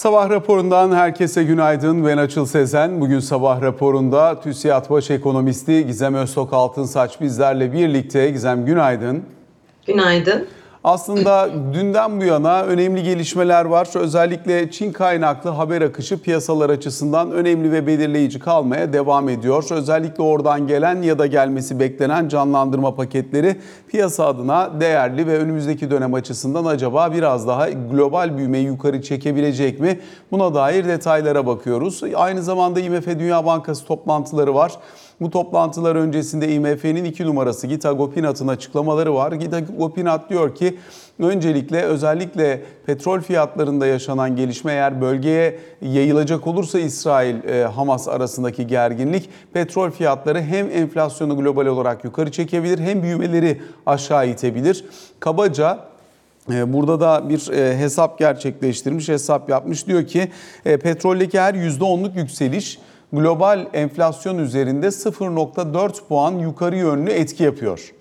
Sabah raporundan herkese günaydın. Ben Açıl Sezen. Bugün sabah raporunda TÜSİAD Baş Ekonomisti Gizem Öztok Altınsaç bizlerle birlikte. Gizem günaydın. Günaydın. Aslında dünden bu yana önemli gelişmeler var. Özellikle Çin kaynaklı haber akışı piyasalar açısından önemli ve belirleyici kalmaya devam ediyor. Özellikle oradan gelen ya da gelmesi beklenen canlandırma paketleri piyasa adına değerli ve önümüzdeki dönem açısından acaba biraz daha global büyümeyi yukarı çekebilecek mi? Buna dair detaylara bakıyoruz. Aynı zamanda IMF Dünya Bankası toplantıları var. Bu toplantılar öncesinde IMF'nin iki numarası Gita Gopinath'ın açıklamaları var. Gita Gopinath diyor ki öncelikle özellikle petrol fiyatlarında yaşanan gelişme eğer bölgeye yayılacak olursa İsrail e, arasındaki gerginlik petrol fiyatları hem enflasyonu global olarak yukarı çekebilir hem büyümeleri aşağı itebilir. Kabaca e, Burada da bir e, hesap gerçekleştirmiş, hesap yapmış. Diyor ki petroldeki her %10'luk yükseliş global enflasyon üzerinde 0.4 puan yukarı yönlü etki yapıyor.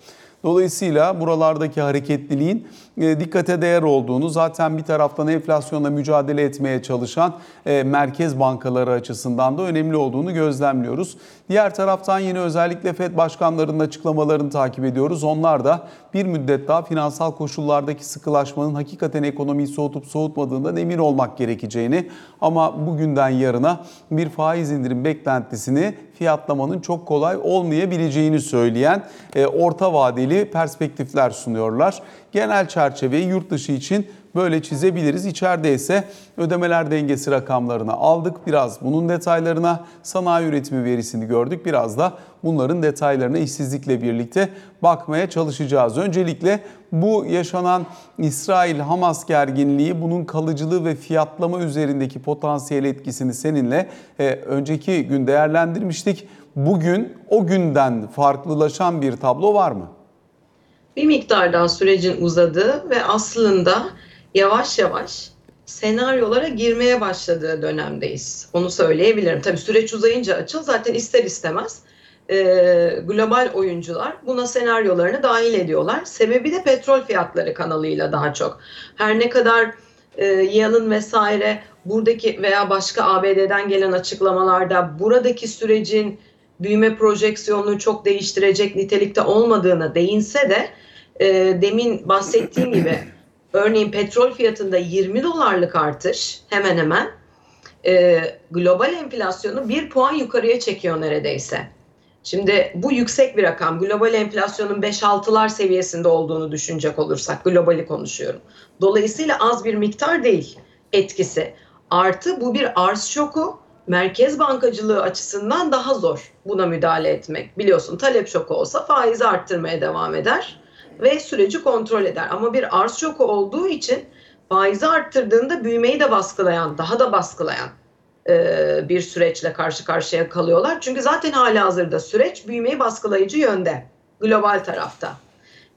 Dolayısıyla buralardaki hareketliliğin e, dikkate değer olduğunu zaten bir taraftan enflasyonla mücadele etmeye çalışan e, merkez bankaları açısından da önemli olduğunu gözlemliyoruz. Diğer taraftan yine özellikle FED başkanlarının açıklamalarını takip ediyoruz. Onlar da bir müddet daha finansal koşullardaki sıkılaşmanın hakikaten ekonomiyi soğutup soğutmadığından emin olmak gerekeceğini ama bugünden yarına bir faiz indirim beklentisini fiyatlamanın çok kolay olmayabileceğini söyleyen e, orta vadeli perspektifler sunuyorlar. Genel çerçeveyi yurt dışı için böyle çizebiliriz. İçeride ise ödemeler dengesi rakamlarını aldık. Biraz bunun detaylarına sanayi üretimi verisini gördük. Biraz da bunların detaylarına işsizlikle birlikte bakmaya çalışacağız. Öncelikle bu yaşanan İsrail-Hamas gerginliği, bunun kalıcılığı ve fiyatlama üzerindeki potansiyel etkisini seninle e, önceki gün değerlendirmiştik. Bugün o günden farklılaşan bir tablo var mı? Bir miktar daha sürecin uzadığı ve aslında yavaş yavaş senaryolara girmeye başladığı dönemdeyiz. Onu söyleyebilirim. Tabii süreç uzayınca açıl zaten ister istemez e, global oyuncular buna senaryolarını dahil ediyorlar. Sebebi de petrol fiyatları kanalıyla daha çok. Her ne kadar e, Yalın vesaire buradaki veya başka ABD'den gelen açıklamalarda buradaki sürecin büyüme projeksiyonunu çok değiştirecek nitelikte olmadığına değinse de e, demin bahsettiğim gibi örneğin petrol fiyatında 20 dolarlık artış hemen hemen e, global enflasyonu bir puan yukarıya çekiyor neredeyse. Şimdi bu yüksek bir rakam. Global enflasyonun 5-6'lar seviyesinde olduğunu düşünecek olursak globali konuşuyorum. Dolayısıyla az bir miktar değil etkisi. Artı bu bir arz şoku merkez bankacılığı açısından daha zor buna müdahale etmek. Biliyorsun talep şoku olsa faiz arttırmaya devam eder ve süreci kontrol eder. Ama bir arz şoku olduğu için faizi arttırdığında büyümeyi de baskılayan, daha da baskılayan e, bir süreçle karşı karşıya kalıyorlar. Çünkü zaten hala hazırda süreç büyümeyi baskılayıcı yönde global tarafta.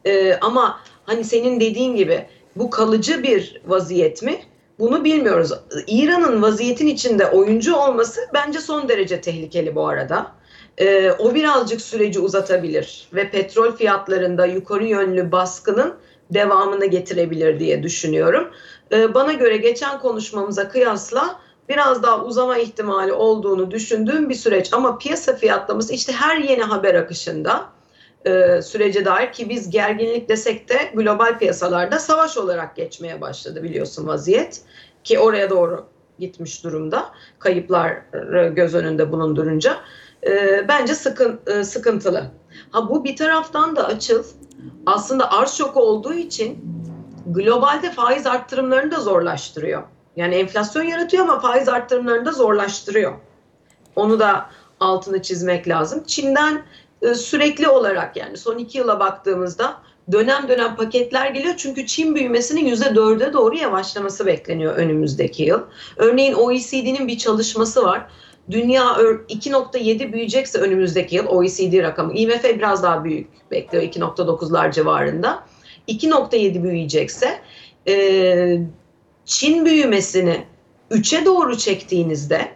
E, ama hani senin dediğin gibi bu kalıcı bir vaziyet mi? Bunu bilmiyoruz. İran'ın vaziyetin içinde oyuncu olması bence son derece tehlikeli bu arada. Ee, o birazcık süreci uzatabilir ve petrol fiyatlarında yukarı yönlü baskının devamını getirebilir diye düşünüyorum. Ee, bana göre geçen konuşmamıza kıyasla biraz daha uzama ihtimali olduğunu düşündüğüm bir süreç. Ama piyasa fiyatlaması işte her yeni haber akışında e, sürece dair ki biz gerginlik desek de global piyasalarda savaş olarak geçmeye başladı biliyorsun vaziyet. Ki oraya doğru gitmiş durumda kayıplar göz önünde bulundurunca. E, bence sıkın, e, sıkıntılı. Ha bu bir taraftan da açıl aslında arz şoku olduğu için globalde faiz arttırımlarını da zorlaştırıyor. Yani enflasyon yaratıyor ama faiz arttırımlarını da zorlaştırıyor. Onu da altını çizmek lazım. Çin'den e, sürekli olarak yani son iki yıla baktığımızda dönem dönem paketler geliyor. Çünkü Çin büyümesinin yüzde dörde doğru yavaşlaması bekleniyor önümüzdeki yıl. Örneğin OECD'nin bir çalışması var. Dünya 2.7 büyüyecekse önümüzdeki yıl OECD rakamı. IMF biraz daha büyük bekliyor 2.9'lar civarında. 2.7 büyüyecekse e, Çin büyümesini 3'e doğru çektiğinizde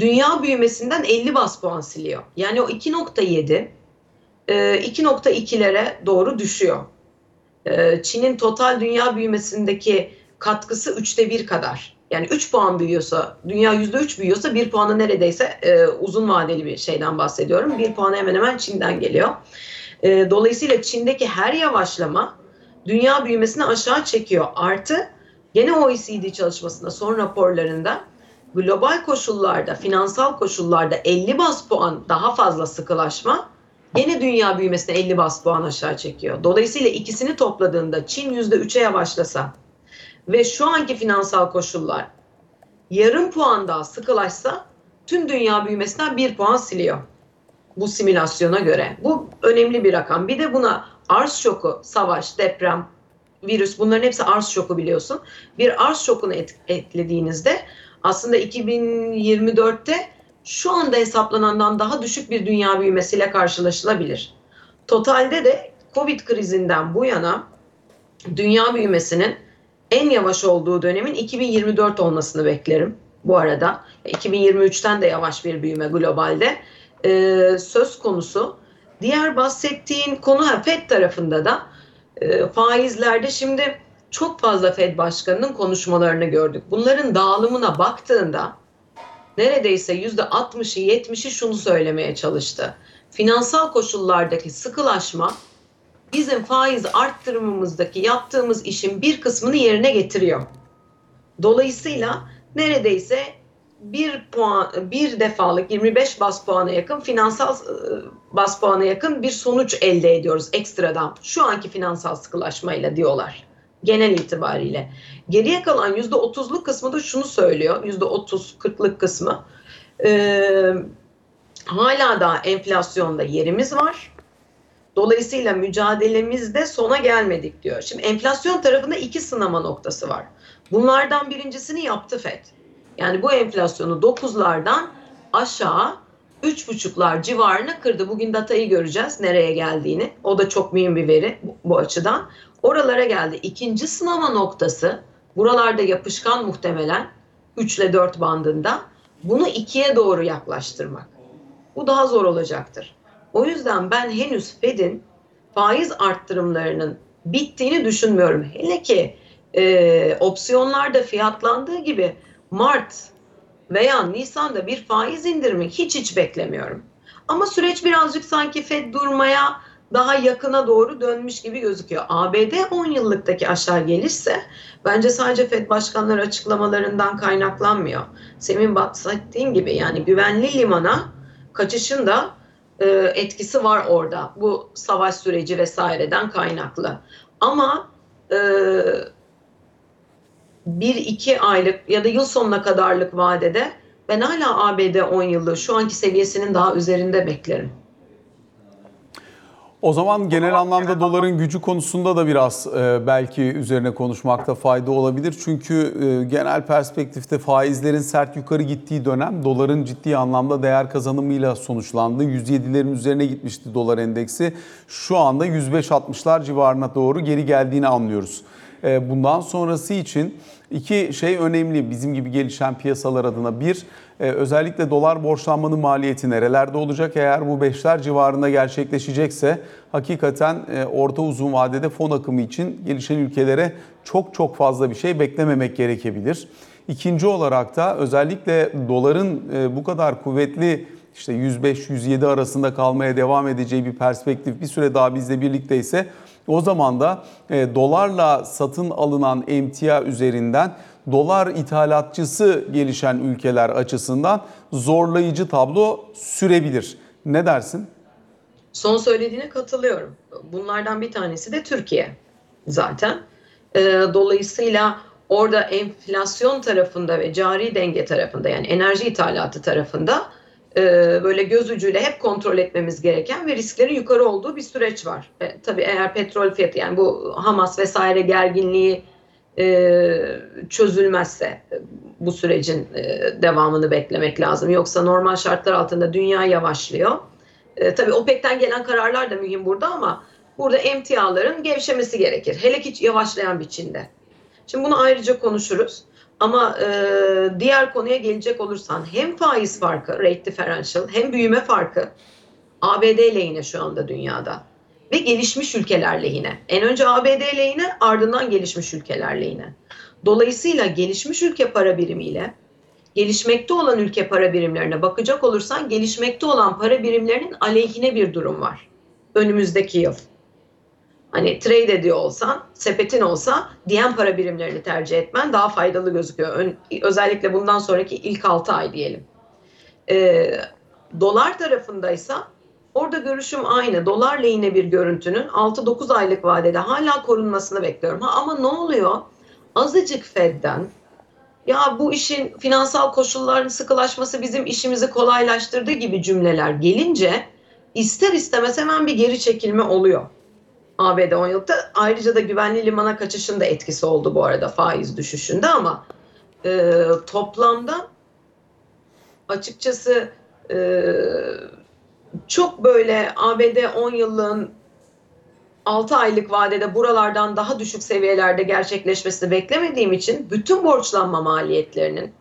dünya büyümesinden 50 bas puan siliyor. Yani o 2.7 2.2'lere e, doğru düşüyor. E, Çin'in total dünya büyümesindeki katkısı üçte bir kadar. Yani 3 puan büyüyorsa, dünya %3 büyüyorsa 1 puanı neredeyse e, uzun vadeli bir şeyden bahsediyorum. 1 puanı hemen hemen Çin'den geliyor. E, dolayısıyla Çin'deki her yavaşlama dünya büyümesini aşağı çekiyor. Artı gene OECD çalışmasında son raporlarında global koşullarda, finansal koşullarda 50 bas puan daha fazla sıkılaşma gene dünya büyümesini 50 bas puan aşağı çekiyor. Dolayısıyla ikisini topladığında Çin %3'e yavaşlasa ve şu anki finansal koşullar yarım puan daha sıkılaşsa tüm dünya büyümesinden bir puan siliyor. Bu simülasyona göre. Bu önemli bir rakam. Bir de buna arz şoku, savaş, deprem, virüs bunların hepsi arz şoku biliyorsun. Bir arz şokunu et, eklediğinizde aslında 2024'te şu anda hesaplanandan daha düşük bir dünya büyümesiyle karşılaşılabilir. Totalde de Covid krizinden bu yana dünya büyümesinin en yavaş olduğu dönemin 2024 olmasını beklerim bu arada. 2023'ten de yavaş bir büyüme globalde ee, söz konusu. Diğer bahsettiğin konu FED tarafında da e, faizlerde şimdi çok fazla FED başkanının konuşmalarını gördük. Bunların dağılımına baktığında neredeyse yüzde 60'ı 70'i şunu söylemeye çalıştı. Finansal koşullardaki sıkılaşma bizim faiz arttırımımızdaki yaptığımız işin bir kısmını yerine getiriyor. Dolayısıyla neredeyse bir puan bir defalık 25 bas puana yakın finansal bas puana yakın bir sonuç elde ediyoruz ekstradan şu anki finansal sıkılaşmayla diyorlar genel itibariyle. Geriye kalan yüzde otuzluk kısmı da şunu söylüyor. Yüzde otuz, kırklık kısmı. Ee, hala da enflasyonda yerimiz var. Dolayısıyla mücadelemizde sona gelmedik diyor. Şimdi enflasyon tarafında iki sınama noktası var. Bunlardan birincisini yaptı FED. Yani bu enflasyonu 9'lardan aşağı 3,5'lar civarına kırdı. Bugün datayı göreceğiz nereye geldiğini. O da çok mühim bir veri bu, bu açıdan. Oralara geldi. İkinci sınama noktası buralarda yapışkan muhtemelen 3 ile 4 bandında bunu 2'ye doğru yaklaştırmak. Bu daha zor olacaktır. O yüzden ben henüz Fed'in faiz arttırımlarının bittiğini düşünmüyorum. Hele ki e, opsiyonlarda fiyatlandığı gibi Mart veya Nisan'da bir faiz indirimi hiç hiç beklemiyorum. Ama süreç birazcık sanki Fed durmaya daha yakına doğru dönmüş gibi gözüküyor. ABD 10 yıllıktaki aşağı gelirse bence sadece Fed başkanları açıklamalarından kaynaklanmıyor. Senin bahsettiğin gibi yani güvenli limana kaçışın da e, etkisi var orada. Bu savaş süreci vesaireden kaynaklı. Ama e, bir iki aylık ya da yıl sonuna kadarlık vadede ben hala ABD 10 yıllığı şu anki seviyesinin daha üzerinde beklerim. O zaman genel anlamda doların gücü konusunda da biraz e, belki üzerine konuşmakta fayda olabilir. Çünkü e, genel perspektifte faizlerin sert yukarı gittiği dönem doların ciddi anlamda değer kazanımıyla sonuçlandı. 107'lerin üzerine gitmişti dolar endeksi. Şu anda 105-60'lar civarına doğru geri geldiğini anlıyoruz. E, bundan sonrası için iki şey önemli bizim gibi gelişen piyasalar adına. Bir, özellikle dolar borçlanmanın maliyeti nerelerde olacak? Eğer bu beşler civarında gerçekleşecekse hakikaten orta uzun vadede fon akımı için gelişen ülkelere çok çok fazla bir şey beklememek gerekebilir. İkinci olarak da özellikle doların bu kadar kuvvetli işte 105-107 arasında kalmaya devam edeceği bir perspektif bir süre daha bizle birlikteyse o zaman da e, dolarla satın alınan emtia üzerinden dolar ithalatçısı gelişen ülkeler açısından zorlayıcı tablo sürebilir. Ne dersin? Son söylediğine katılıyorum. Bunlardan bir tanesi de Türkiye zaten. E, dolayısıyla orada enflasyon tarafında ve cari denge tarafında yani enerji ithalatı tarafında e, böyle göz ucuyla hep kontrol etmemiz gereken ve risklerin yukarı olduğu bir süreç var. E, tabii eğer petrol fiyatı yani bu Hamas vesaire gerginliği e, çözülmezse bu sürecin e, devamını beklemek lazım. Yoksa normal şartlar altında dünya yavaşlıyor. E, tabii OPEC'ten gelen kararlar da mühim burada ama burada emtiaların gevşemesi gerekir. Hele ki yavaşlayan biçimde. Şimdi bunu ayrıca konuşuruz. Ama e, diğer konuya gelecek olursan hem faiz farkı, rate differential hem büyüme farkı ABD lehine şu anda dünyada ve gelişmiş ülkeler lehine. En önce ABD lehine ardından gelişmiş ülkeler lehine. Dolayısıyla gelişmiş ülke para birimiyle gelişmekte olan ülke para birimlerine bakacak olursan gelişmekte olan para birimlerinin aleyhine bir durum var önümüzdeki yıl. Hani trade ediyor olsan, sepetin olsa diyen para birimlerini tercih etmen daha faydalı gözüküyor. Ön, özellikle bundan sonraki ilk 6 ay diyelim. Ee, dolar tarafındaysa orada görüşüm aynı. Dolar lehine bir görüntünün 6-9 aylık vadede hala korunmasını bekliyorum. Ha, ama ne oluyor? Azıcık Fed'den ya bu işin finansal koşulların sıkılaşması bizim işimizi kolaylaştırdı gibi cümleler gelince ister istemez hemen bir geri çekilme oluyor. ABD 10 yıllıkta ayrıca da güvenli limana kaçışın da etkisi oldu bu arada faiz düşüşünde ama e, toplamda açıkçası e, çok böyle ABD 10 yıllığın 6 aylık vadede buralardan daha düşük seviyelerde gerçekleşmesini beklemediğim için bütün borçlanma maliyetlerinin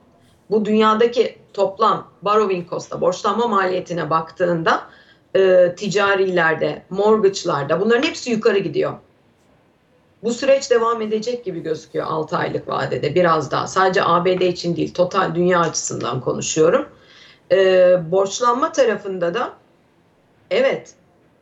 bu dünyadaki toplam borrowing cost'a borçlanma maliyetine baktığında e, ticarilerde, mortgage'larda bunların hepsi yukarı gidiyor. Bu süreç devam edecek gibi gözüküyor 6 aylık vadede biraz daha. Sadece ABD için değil, total dünya açısından konuşuyorum. E, borçlanma tarafında da evet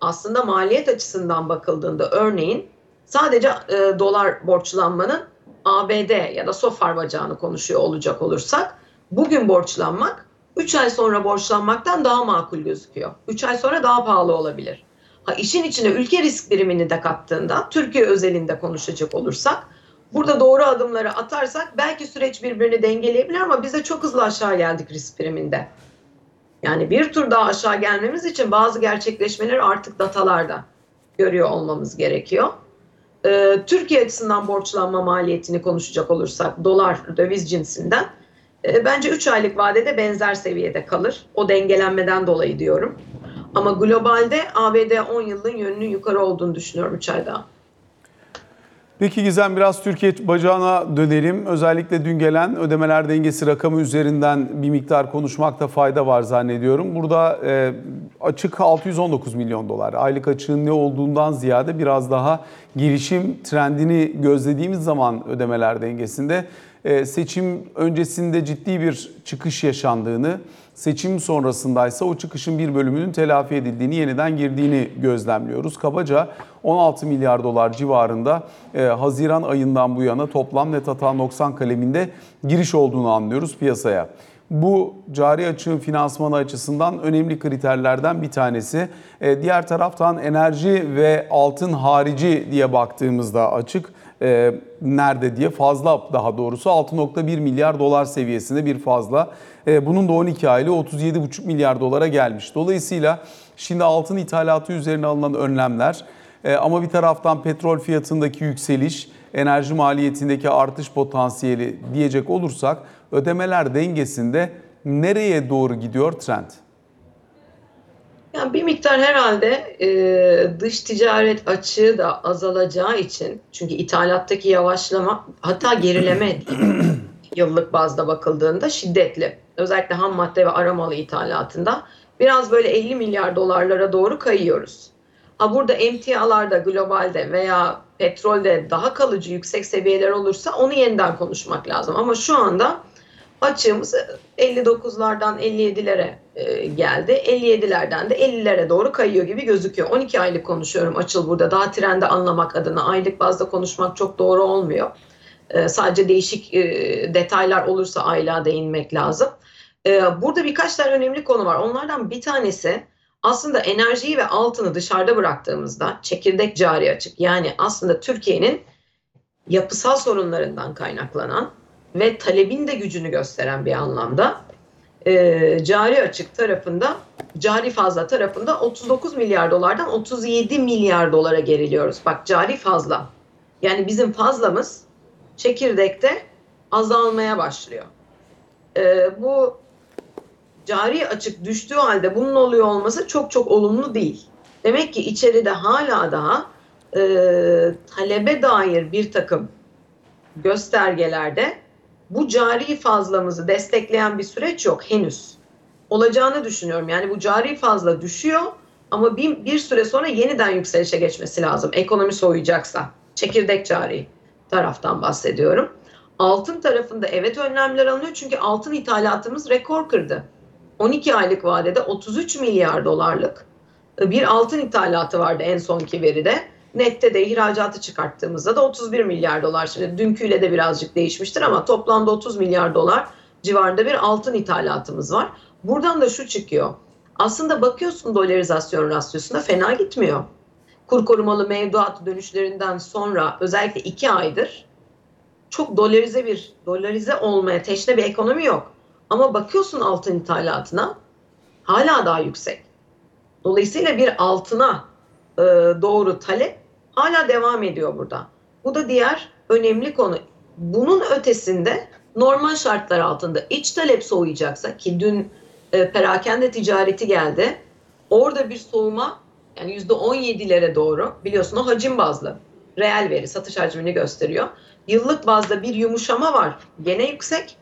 aslında maliyet açısından bakıldığında örneğin sadece e, dolar borçlanmanın ABD ya da SOFR bacağını konuşuyor olacak olursak bugün borçlanmak 3 ay sonra borçlanmaktan daha makul gözüküyor. 3 ay sonra daha pahalı olabilir. Ha, işin içine ülke risk birimini de kattığında Türkiye özelinde konuşacak olursak burada doğru adımları atarsak belki süreç birbirini dengeleyebilir ama bize çok hızlı aşağı geldik risk biriminde. Yani bir tur daha aşağı gelmemiz için bazı gerçekleşmeleri artık datalarda görüyor olmamız gerekiyor. Ee, Türkiye açısından borçlanma maliyetini konuşacak olursak dolar döviz cinsinden e, bence 3 aylık vadede benzer seviyede kalır. O dengelenmeden dolayı diyorum. Ama globalde ABD 10 yılın yönünün yukarı olduğunu düşünüyorum 3 ay. Peki Gizem biraz Türkiye bacağına dönelim. Özellikle dün gelen ödemeler dengesi rakamı üzerinden bir miktar konuşmakta fayda var zannediyorum. Burada e, açık 619 milyon dolar. Aylık açığın ne olduğundan ziyade biraz daha gelişim trendini gözlediğimiz zaman ödemeler dengesinde seçim öncesinde ciddi bir çıkış yaşandığını, seçim sonrasındaysa o çıkışın bir bölümünün telafi edildiğini, yeniden girdiğini gözlemliyoruz. Kabaca 16 milyar dolar civarında e, Haziran ayından bu yana toplam net hata 90 kaleminde giriş olduğunu anlıyoruz piyasaya. Bu cari açığın finansmanı açısından önemli kriterlerden bir tanesi. E, diğer taraftan enerji ve altın harici diye baktığımızda açık e, nerede diye fazla daha doğrusu 6.1 milyar dolar seviyesinde bir fazla. E, bunun da 12 aylığı 37.5 milyar dolara gelmiş. Dolayısıyla şimdi altın ithalatı üzerine alınan önlemler e, ama bir taraftan petrol fiyatındaki yükseliş, enerji maliyetindeki artış potansiyeli diyecek olursak ödemeler dengesinde nereye doğru gidiyor trend? Yani bir miktar herhalde e, dış ticaret açığı da azalacağı için çünkü ithalattaki yavaşlama hatta gerileme yıllık bazda bakıldığında şiddetli. Özellikle ham madde ve aramalı ithalatında biraz böyle 50 milyar dolarlara doğru kayıyoruz. Ha burada emtialarda globalde veya petrolde daha kalıcı yüksek seviyeler olursa onu yeniden konuşmak lazım. Ama şu anda açığımız 59'lardan 57'lere e, geldi. 57'lerden de 50'lere doğru kayıyor gibi gözüküyor. 12 aylık konuşuyorum açıl burada. Daha trendi anlamak adına aylık bazda konuşmak çok doğru olmuyor. E, sadece değişik e, detaylar olursa aylığa değinmek lazım. Burada birkaç tane önemli konu var. Onlardan bir tanesi aslında enerjiyi ve altını dışarıda bıraktığımızda çekirdek cari açık yani aslında Türkiye'nin yapısal sorunlarından kaynaklanan ve talebin de gücünü gösteren bir anlamda e, cari açık tarafında cari fazla tarafında 39 milyar dolardan 37 milyar dolara geriliyoruz. Bak cari fazla. Yani bizim fazlamız çekirdekte azalmaya başlıyor. E, bu cari açık düştüğü halde bunun oluyor olması çok çok olumlu değil. Demek ki içeride hala daha e, talebe dair bir takım göstergelerde bu cari fazlamızı destekleyen bir süreç yok henüz. Olacağını düşünüyorum. Yani bu cari fazla düşüyor ama bir, bir süre sonra yeniden yükselişe geçmesi lazım. Ekonomi soğuyacaksa. Çekirdek cari taraftan bahsediyorum. Altın tarafında evet önlemler alınıyor çünkü altın ithalatımız rekor kırdı. 12 aylık vadede 33 milyar dolarlık bir altın ithalatı vardı en sonki veride. Nette de ihracatı çıkarttığımızda da 31 milyar dolar. Şimdi dünküyle de birazcık değişmiştir ama toplamda 30 milyar dolar civarında bir altın ithalatımız var. Buradan da şu çıkıyor. Aslında bakıyorsun dolarizasyon rasyosuna fena gitmiyor. Kur korumalı mevduat dönüşlerinden sonra özellikle 2 aydır çok dolarize bir, dolarize olmaya teşne bir ekonomi yok. Ama bakıyorsun altın ithalatına hala daha yüksek. Dolayısıyla bir altına e, doğru talep hala devam ediyor burada. Bu da diğer önemli konu. Bunun ötesinde normal şartlar altında iç talep soğuyacaksa ki dün e, perakende ticareti geldi. Orada bir soğuma yani %17'lere doğru biliyorsun o hacim bazlı. Reel veri satış hacmini gösteriyor. Yıllık bazda bir yumuşama var. Gene yüksek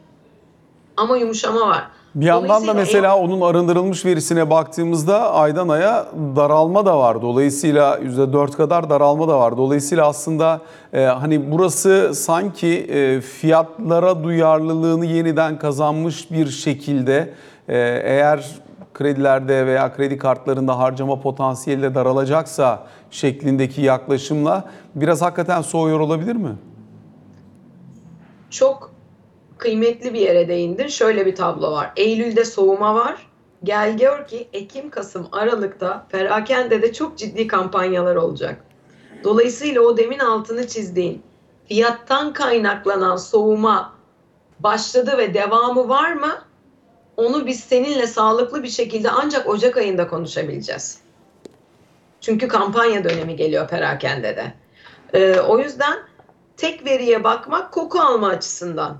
ama yumuşama var. Bir yandan da mesela onun arındırılmış verisine baktığımızda aydan aya daralma da var. Dolayısıyla %4 kadar daralma da var. Dolayısıyla aslında e, hani burası sanki e, fiyatlara duyarlılığını yeniden kazanmış bir şekilde e, eğer kredilerde veya kredi kartlarında harcama potansiyeli de daralacaksa şeklindeki yaklaşımla biraz hakikaten soğuyor olabilir mi? çok kıymetli bir yere değindin. Şöyle bir tablo var. Eylül'de soğuma var. Gel gör ki Ekim, Kasım, Aralık'ta perakendede çok ciddi kampanyalar olacak. Dolayısıyla o demin altını çizdiğin fiyattan kaynaklanan soğuma başladı ve devamı var mı? Onu biz seninle sağlıklı bir şekilde ancak Ocak ayında konuşabileceğiz. Çünkü kampanya dönemi geliyor perakendede. Ee, o yüzden tek veriye bakmak koku alma açısından.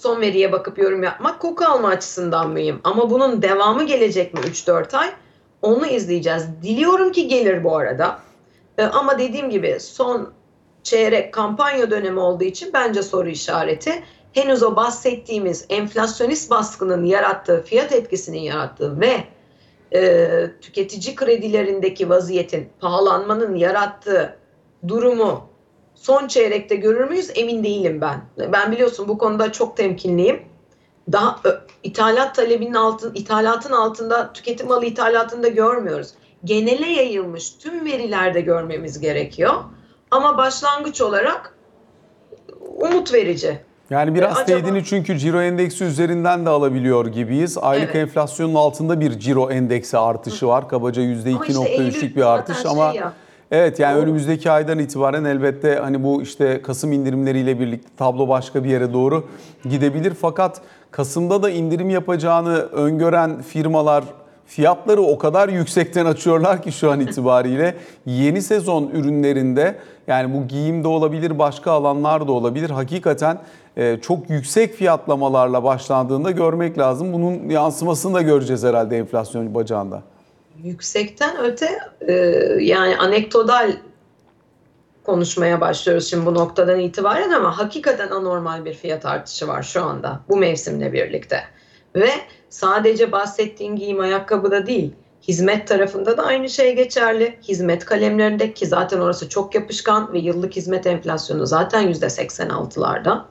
Son veriye bakıp yorum yapmak koku alma açısından mıyım? Ama bunun devamı gelecek mi 3-4 ay? Onu izleyeceğiz. Diliyorum ki gelir bu arada. Ee, ama dediğim gibi son çeyrek kampanya dönemi olduğu için bence soru işareti. Henüz o bahsettiğimiz enflasyonist baskının yarattığı, fiyat etkisinin yarattığı ve e, tüketici kredilerindeki vaziyetin, pahalanmanın yarattığı durumu son çeyrekte görür müyüz emin değilim ben. Ben biliyorsun bu konuda çok temkinliyim. Daha ithalat talebinin altın, ithalatın altında tüketim malı ithalatında görmüyoruz. Genele yayılmış tüm verilerde görmemiz gerekiyor. Ama başlangıç olarak umut verici. Yani biraz E, acaba- teyidini çünkü ciro endeksi üzerinden de alabiliyor gibiyiz. Aylık Evet. enflasyonun altında bir ciro endeksi artışı var. Kabaca %2.3'lük Eylül bir artış ama şey ya, evet yani Doğru. önümüzdeki aydan itibaren elbette hani bu işte Kasım indirimleriyle birlikte tablo başka bir yere doğru gidebilir. Fakat Kasım'da da indirim yapacağını öngören firmalar fiyatları o kadar yüksekten açıyorlar ki şu an itibariyle yeni sezon ürünlerinde yani bu giyimde olabilir başka alanlar da olabilir. Hakikaten e, çok yüksek fiyatlamalarla başlandığında görmek lazım. Bunun yansımasını da göreceğiz herhalde enflasyon bacağında. Yüksekten öte e, yani anekdotal konuşmaya başlıyoruz şimdi bu noktadan itibaren ama hakikaten anormal bir fiyat artışı var şu anda bu mevsimle birlikte. Ve sadece bahsettiğin giyim ayakkabıda değil, hizmet tarafında da aynı şey geçerli. Hizmet kalemlerinde ki zaten orası çok yapışkan ve yıllık hizmet enflasyonu zaten %86'larda.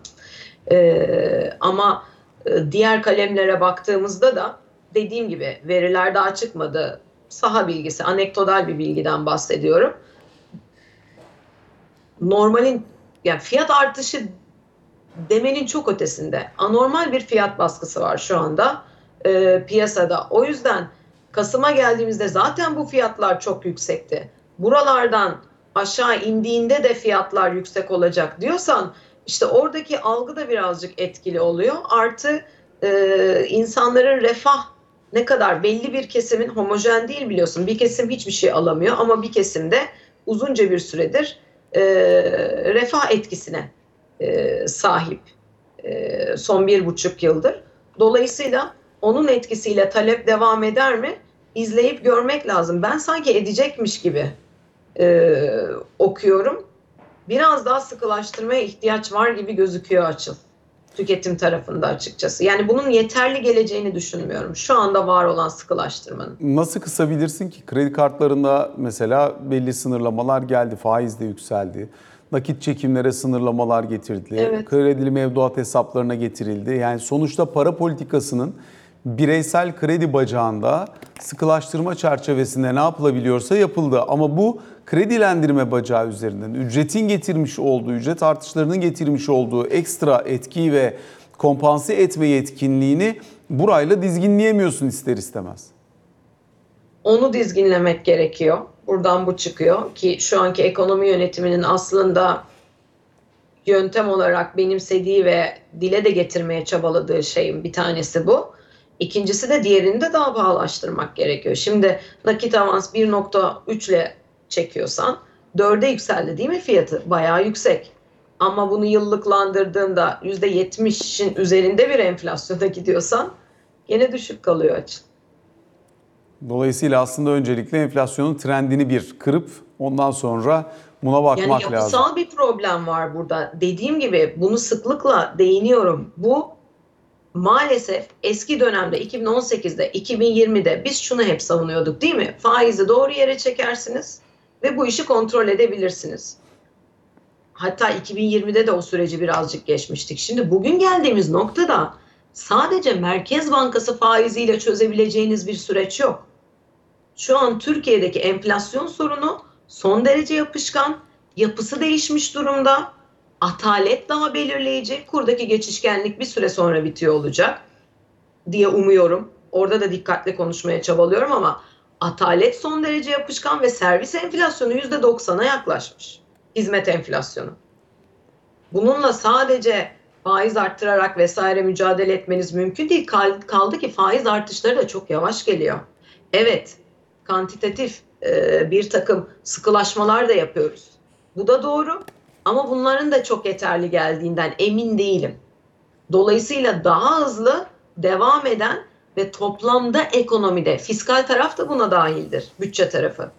Ee, ama e, diğer kalemlere baktığımızda da dediğim gibi veriler daha çıkmadı. Saha bilgisi, anekdotal bir bilgiden bahsediyorum. Normalin yani fiyat artışı demenin çok ötesinde. Anormal bir fiyat baskısı var şu anda e, piyasada. O yüzden Kasım'a geldiğimizde zaten bu fiyatlar çok yüksekti. Buralardan aşağı indiğinde de fiyatlar yüksek olacak diyorsan işte oradaki algı da birazcık etkili oluyor. Artı e, insanların refah ne kadar belli bir kesimin homojen değil biliyorsun. Bir kesim hiçbir şey alamıyor ama bir kesimde uzunca bir süredir e, refah etkisine e, sahip e, son bir buçuk yıldır. Dolayısıyla onun etkisiyle talep devam eder mi? İzleyip görmek lazım. Ben sanki edecekmiş gibi e, okuyorum. Biraz daha sıkılaştırmaya ihtiyaç var gibi gözüküyor açıl. Tüketim tarafında açıkçası. Yani bunun yeterli geleceğini düşünmüyorum. Şu anda var olan sıkılaştırmanın. Nasıl kısabilirsin ki? Kredi kartlarında mesela belli sınırlamalar geldi, faiz de yükseldi. nakit çekimlere sınırlamalar getirildi. Evet. Kredili mevduat hesaplarına getirildi. Yani sonuçta para politikasının bireysel kredi bacağında sıkılaştırma çerçevesinde ne yapılabiliyorsa yapıldı. Ama bu kredilendirme bacağı üzerinden ücretin getirmiş olduğu, ücret artışlarının getirmiş olduğu ekstra etkiyi ve kompanse etme yetkinliğini burayla dizginleyemiyorsun ister istemez. Onu dizginlemek gerekiyor. Buradan bu çıkıyor ki şu anki ekonomi yönetiminin aslında yöntem olarak benimsediği ve dile de getirmeye çabaladığı şeyin bir tanesi bu. İkincisi de diğerini de daha pahalaştırmak gerekiyor. Şimdi nakit avans 1.3 ile çekiyorsan 4'e yükseldi değil mi fiyatı? Bayağı yüksek. Ama bunu yıllıklandırdığında %70'in üzerinde bir enflasyona gidiyorsan gene düşük kalıyor açın. Dolayısıyla aslında öncelikle enflasyonun trendini bir kırıp ondan sonra buna bakmak Yani lazım. yapısal bir problem var burada. Dediğim gibi bunu sıklıkla değiniyorum. Bu maalesef eski dönemde 2018'de 2020'de biz şunu hep savunuyorduk değil mi? Faizi doğru yere çekersiniz ve bu işi kontrol edebilirsiniz. Hatta 2020'de de o süreci birazcık geçmiştik. Şimdi bugün geldiğimiz noktada sadece Merkez Bankası faiziyle çözebileceğiniz bir süreç yok. Şu an Türkiye'deki enflasyon sorunu son derece yapışkan, yapısı değişmiş durumda. Atalet daha belirleyici, kurdaki geçişkenlik bir süre sonra bitiyor olacak diye umuyorum. Orada da dikkatli konuşmaya çabalıyorum ama atalet son derece yapışkan ve servis enflasyonu %90'a yaklaşmış. Hizmet enflasyonu. Bununla sadece faiz arttırarak vesaire mücadele etmeniz mümkün değil. Kal- Kaldı ki faiz artışları da çok yavaş geliyor. Evet, kantitatif bir takım sıkılaşmalar da yapıyoruz. Bu da doğru ama bunların da çok yeterli geldiğinden emin değilim. Dolayısıyla daha hızlı devam eden ve toplamda ekonomide fiskal taraf da buna dahildir, bütçe tarafı.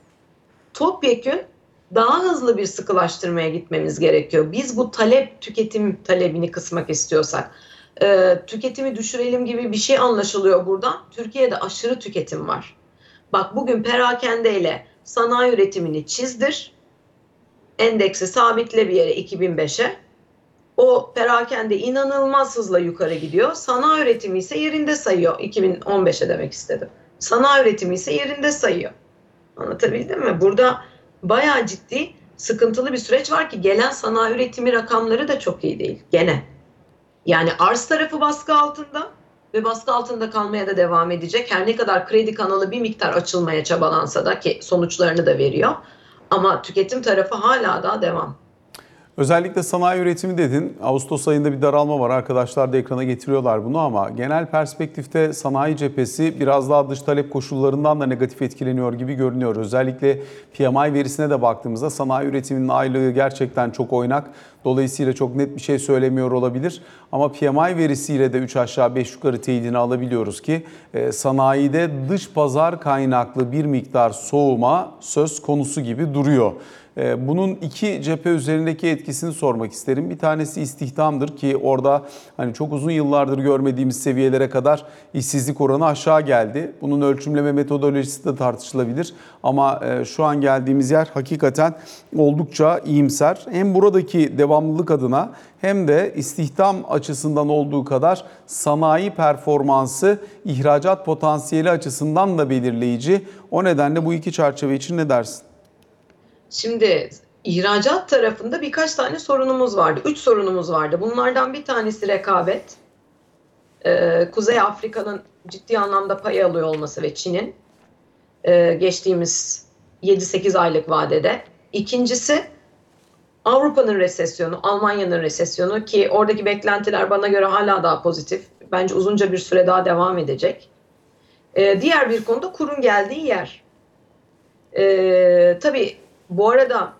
Topyekün daha hızlı bir sıkılaştırmaya gitmemiz gerekiyor. Biz bu talep tüketim talebini kısmak istiyorsak, e, tüketimi düşürelim gibi bir şey anlaşılıyor buradan. Türkiye'de aşırı tüketim var. Bak bugün perakendeyle sanayi üretimini çizdir. Endeksi sabitle bir yere 2005'e. O perakende inanılmaz hızla yukarı gidiyor. Sanayi üretimi ise yerinde sayıyor. 2015'e demek istedim. Sanayi üretimi ise yerinde sayıyor. Anlatabildim mi? Burada bayağı ciddi sıkıntılı bir süreç var ki gelen sanayi üretimi rakamları da çok iyi değil. Gene. Yani arz tarafı baskı altında ve baskı altında kalmaya da devam edecek. Her ne kadar kredi kanalı bir miktar açılmaya çabalansa da ki sonuçlarını da veriyor. Ama tüketim tarafı hala daha devam. Özellikle sanayi üretimi dedin. Ağustos ayında bir daralma var. Arkadaşlar da ekrana getiriyorlar bunu ama genel perspektifte sanayi cephesi biraz daha dış talep koşullarından da negatif etkileniyor gibi görünüyor. Özellikle PMI verisine de baktığımızda sanayi üretiminin aylığı gerçekten çok oynak. Dolayısıyla çok net bir şey söylemiyor olabilir. Ama PMI verisiyle de 3 aşağı 5 yukarı teyidini alabiliyoruz ki e, sanayide dış pazar kaynaklı bir miktar soğuma söz konusu gibi duruyor. E, Bunun iki cephe üzerindeki etkisini sormak isterim. Bir tanesi istihdamdır ki orada hani çok uzun yıllardır görmediğimiz seviyelere kadar işsizlik oranı aşağı geldi. Bunun ölçümleme metodolojisi de tartışılabilir ama e, şu an geldiğimiz yer hakikaten oldukça iyimser. Hem buradaki devamlılık adına hem de istihdam açısından olduğu kadar sanayi performansı ihracat potansiyeli açısından da belirleyici. O nedenle bu iki çerçeve için ne dersin? Şimdi ihracat tarafında birkaç tane sorunumuz vardı. Üç sorunumuz vardı. Bunlardan bir tanesi rekabet. Ee, Kuzey Afrika'nın ciddi anlamda pay alıyor olması ve Çin'in e, geçtiğimiz 7-8 aylık vadede. İkincisi Avrupa'nın resesyonu, Almanya'nın resesyonu ki oradaki beklentiler bana göre hala daha pozitif. Bence uzunca bir süre daha devam edecek. Ee, diğer bir konuda kurun geldiği yer. Ee, tabii bu arada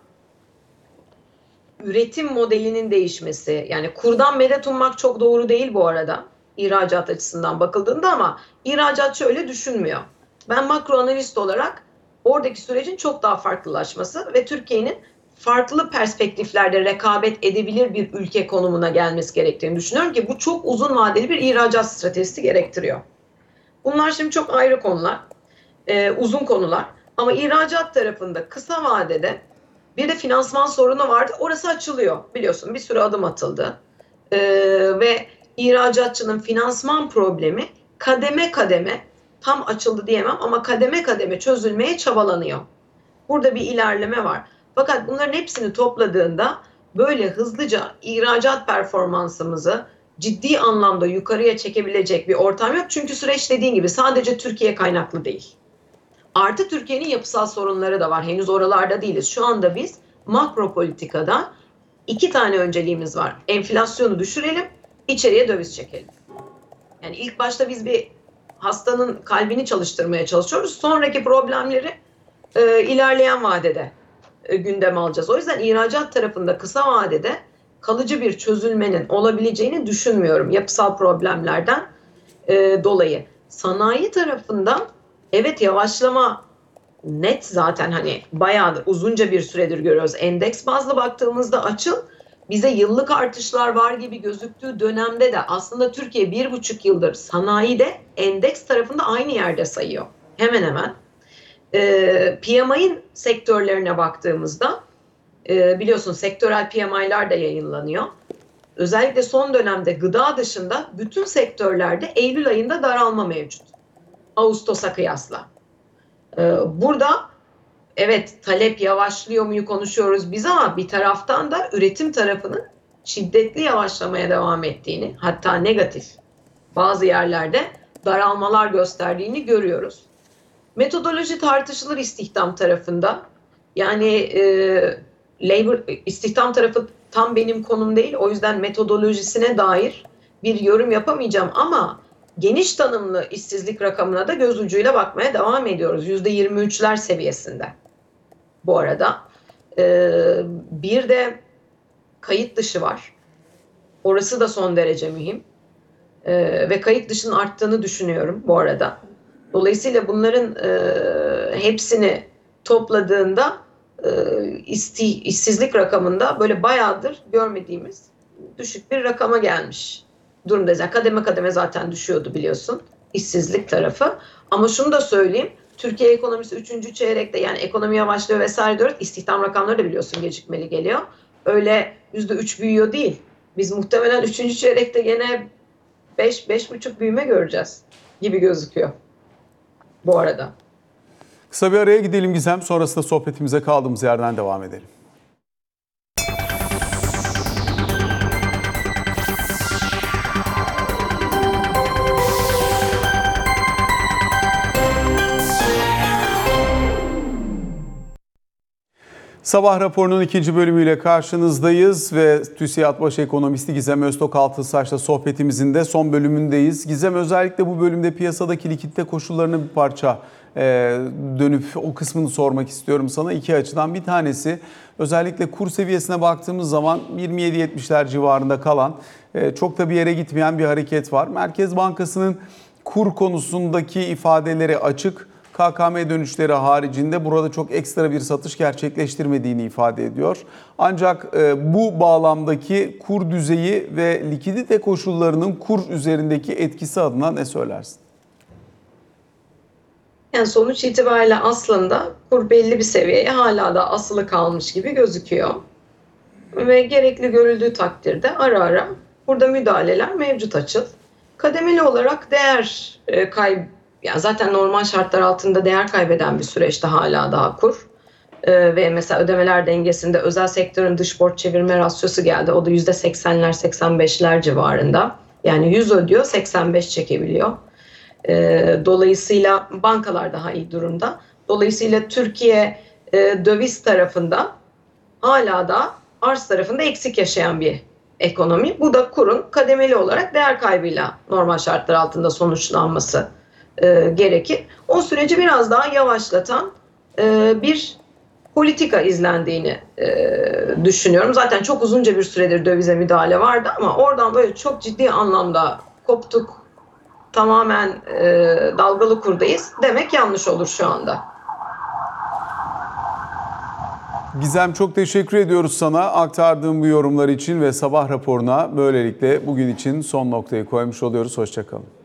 üretim modelinin değişmesi yani kurdan medet ummak çok doğru değil bu arada ihracat açısından bakıldığında ama ihracat şöyle düşünmüyor. Ben makro analist olarak oradaki sürecin çok daha farklılaşması ve Türkiye'nin farklı perspektiflerde rekabet edebilir bir ülke konumuna gelmesi gerektiğini düşünüyorum ki bu çok uzun vadeli bir ihracat stratejisi gerektiriyor. Bunlar şimdi çok ayrı konular, e, uzun konular. Ama ihracat tarafında kısa vadede Bir de finansman sorunu vardı. Orası açılıyor biliyorsun bir sürü adım atıldı. Ee, ve ihracatçının finansman problemi kademe kademe tam açıldı diyemem ama kademe kademe çözülmeye çabalanıyor. Burada bir ilerleme var. Fakat bunların hepsini topladığında böyle hızlıca ihracat performansımızı ciddi anlamda yukarıya çekebilecek bir ortam yok. Çünkü süreç dediğin gibi sadece Türkiye kaynaklı değil. Artı Türkiye'nin yapısal sorunları da var. Henüz oralarda değiliz. Şu anda biz makro politikada iki tane önceliğimiz var. Enflasyonu düşürelim, içeriye döviz çekelim. Yani ilk başta biz bir hastanın kalbini çalıştırmaya çalışıyoruz. Sonraki problemleri e, ilerleyen vadede e, gündeme alacağız. O yüzden ihracat tarafında kısa vadede kalıcı bir çözülmenin olabileceğini düşünmüyorum yapısal problemlerden e, dolayı. Sanayi tarafında evet yavaşlama net zaten hani bayağı uzunca bir süredir görüyoruz. Endeks bazlı baktığımızda açıl bize yıllık artışlar var gibi gözüktüğü dönemde de aslında Türkiye bir buçuk yıldır sanayide endeks tarafında aynı yerde sayıyor. Hemen hemen. E, PMI'nin sektörlerine baktığımızda e, biliyorsun sektörel PMI'lar da yayınlanıyor. Özellikle son dönemde gıda dışında bütün sektörlerde Eylül ayında daralma mevcut. Ağustos'a kıyasla. E, burada evet talep yavaşlıyor muyu konuşuyoruz biz ama bir taraftan da üretim tarafının şiddetli yavaşlamaya devam ettiğini hatta negatif bazı yerlerde daralmalar gösterdiğini görüyoruz. Metodoloji tartışılır istihdam tarafında. Yani e, labor istihdam tarafı tam benim konum değil. O yüzden metodolojisine dair bir yorum yapamayacağım ama geniş tanımlı işsizlik rakamına da göz ucuyla bakmaya devam ediyoruz. %23'ler seviyesinde. Bu arada ee, bir de kayıt dışı var. Orası da son derece mühim. Ee, ve kayıt dışının arttığını düşünüyorum bu arada. Dolayısıyla bunların e, hepsini topladığında e, isti, işsizlik rakamında böyle bayağıdır görmediğimiz düşük bir rakama gelmiş durumdayız. Yani kademe kademe zaten düşüyordu biliyorsun işsizlik tarafı. Ama şunu da söyleyeyim. Türkiye ekonomisi 3. çeyrekte yani ekonomi yavaşlıyor vesaire diyoruz. İstihdam rakamları da biliyorsun gecikmeli geliyor. Öyle %3 büyüyor değil. Biz muhtemelen 3. çeyrekte gene 5-5,5 büyüme göreceğiz gibi gözüküyor bu arada. Kısa bir araya gidelim Gizem. Sonrasında sohbetimize kaldığımız yerden devam edelim. Sabah raporunun ikinci bölümüyle karşınızdayız ve TÜSİAD Baş Ekonomisti Gizem Öztok Altınsaç'la sohbetimizin de son bölümündeyiz. Gizem özellikle bu bölümde piyasadaki likitte koşullarını bir parça e, dönüp o kısmını sormak istiyorum sana iki açıdan. Bir tanesi özellikle kur seviyesine baktığımız zaman 27-70'ler civarında kalan e, çok da bir yere gitmeyen bir hareket var. Merkez Bankası'nın kur konusundaki ifadeleri açık. KKM dönüşleri haricinde burada çok ekstra bir satış gerçekleştirmediğini ifade ediyor. Ancak e, bu bağlamdaki kur düzeyi ve likidite koşullarının kur üzerindeki etkisi adına ne söylersin? Yani sonuç itibariyle aslında kur belli bir seviyeye hala da asılı kalmış gibi gözüküyor. Ve gerekli görüldüğü takdirde ara ara burada müdahaleler mevcut açıl. Kademeli olarak değer e, kayb yani zaten normal şartlar altında değer kaybeden bir süreçte hala daha kur. Ee, ve mesela ödemeler dengesinde özel sektörün dış borç çevirme rasyosu geldi. O da %80'ler 85'ler civarında. Yani 100 ödüyor 85 çekebiliyor. Ee, dolayısıyla bankalar daha iyi durumda. Dolayısıyla Türkiye e, döviz tarafında hala da arz tarafında eksik yaşayan bir ekonomi. Bu da kurun kademeli olarak değer kaybıyla normal şartlar altında sonuçlanması e, gerekir. O süreci biraz daha yavaşlatan e, bir politika izlendiğini e, düşünüyorum. Zaten çok uzunca bir süredir dövize müdahale vardı ama oradan böyle çok ciddi anlamda koptuk, tamamen e, dalgalı kurdayız demek yanlış olur şu anda. Gizem çok teşekkür ediyoruz sana aktardığın bu yorumlar için ve sabah raporuna böylelikle bugün için son noktayı koymuş oluyoruz. Hoşçakalın.